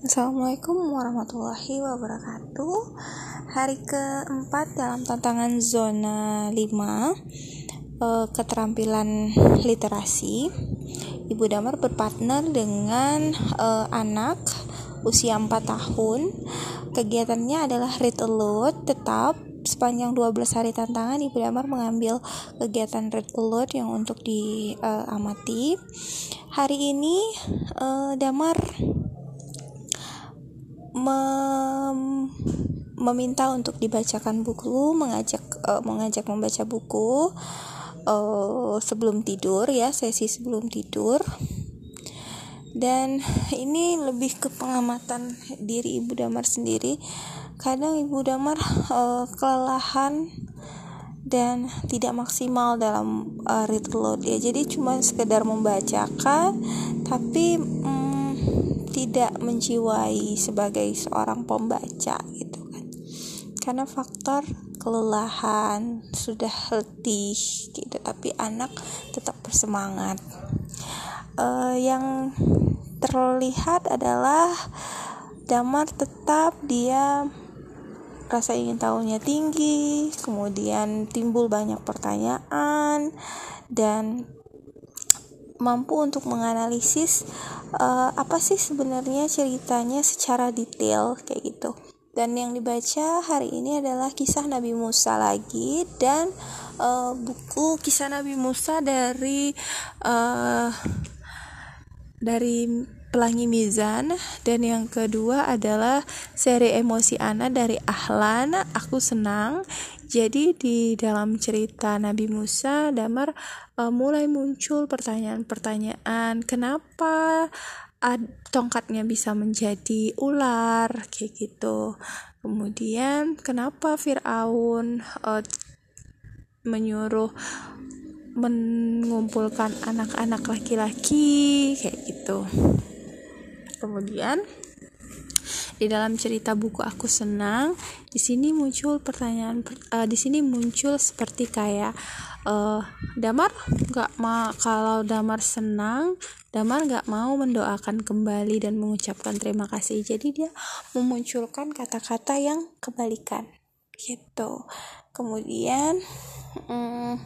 Assalamualaikum warahmatullahi wabarakatuh. Hari keempat dalam tantangan zona 5 eh, Keterampilan literasi. Ibu Damar berpartner dengan eh, anak usia 4 tahun. Kegiatannya adalah read aloud tetap sepanjang 12 hari tantangan Ibu Damar mengambil kegiatan read aloud yang untuk diamati Hari ini Damar mem meminta untuk dibacakan buku, mengajak uh, mengajak membaca buku uh, sebelum tidur ya, sesi sebelum tidur. Dan ini lebih ke pengamatan diri Ibu Damar sendiri. Kadang Ibu Damar uh, kelelahan dan tidak maksimal dalam uh, read load ya. Jadi cuma sekedar membacakan tapi um, tidak menjiwai sebagai seorang pembaca gitu kan. Karena faktor kelelahan sudah letih gitu tapi anak tetap bersemangat. Uh, yang terlihat adalah Damar tetap dia rasa ingin tahunya tinggi, kemudian timbul banyak pertanyaan dan mampu untuk menganalisis uh, apa sih sebenarnya ceritanya secara detail kayak gitu. Dan yang dibaca hari ini adalah kisah Nabi Musa lagi dan uh, buku kisah Nabi Musa dari uh, dari Pelangi Mizan. Dan yang kedua adalah seri emosi Ana dari Ahlan. Aku senang. Jadi di dalam cerita Nabi Musa Damar uh, mulai muncul pertanyaan-pertanyaan kenapa ad, tongkatnya bisa menjadi ular? Kayak gitu. Kemudian kenapa Fir'aun uh, menyuruh mengumpulkan anak-anak laki-laki? Kayak gitu kemudian di dalam cerita buku aku senang di sini muncul pertanyaan uh, di sini muncul seperti kayak uh, Damar nggak mau kalau Damar senang Damar nggak mau mendoakan kembali dan mengucapkan terima kasih. Jadi dia memunculkan kata-kata yang kebalikan gitu. Kemudian hmm,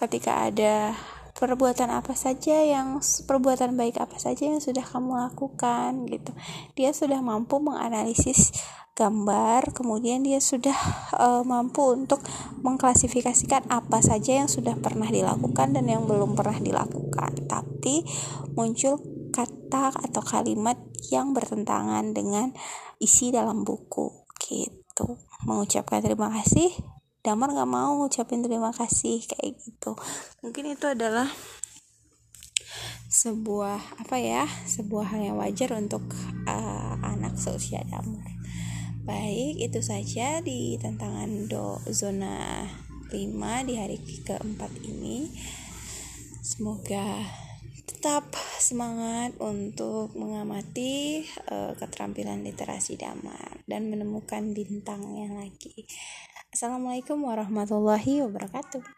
ketika ada perbuatan apa saja yang perbuatan baik apa saja yang sudah kamu lakukan gitu. Dia sudah mampu menganalisis gambar kemudian dia sudah uh, mampu untuk mengklasifikasikan apa saja yang sudah pernah dilakukan dan yang belum pernah dilakukan. Tapi muncul kata atau kalimat yang bertentangan dengan isi dalam buku gitu. Mengucapkan terima kasih Damar nggak mau ngucapin terima kasih kayak gitu. Mungkin itu adalah sebuah apa ya sebuah hal yang wajar untuk uh, anak seusia Damar. Baik itu saja di tantangan do zona 5 di hari keempat ini. Semoga tetap semangat untuk mengamati uh, keterampilan literasi damar dan menemukan bintangnya lagi Assalamualaikum warahmatullahi wabarakatuh.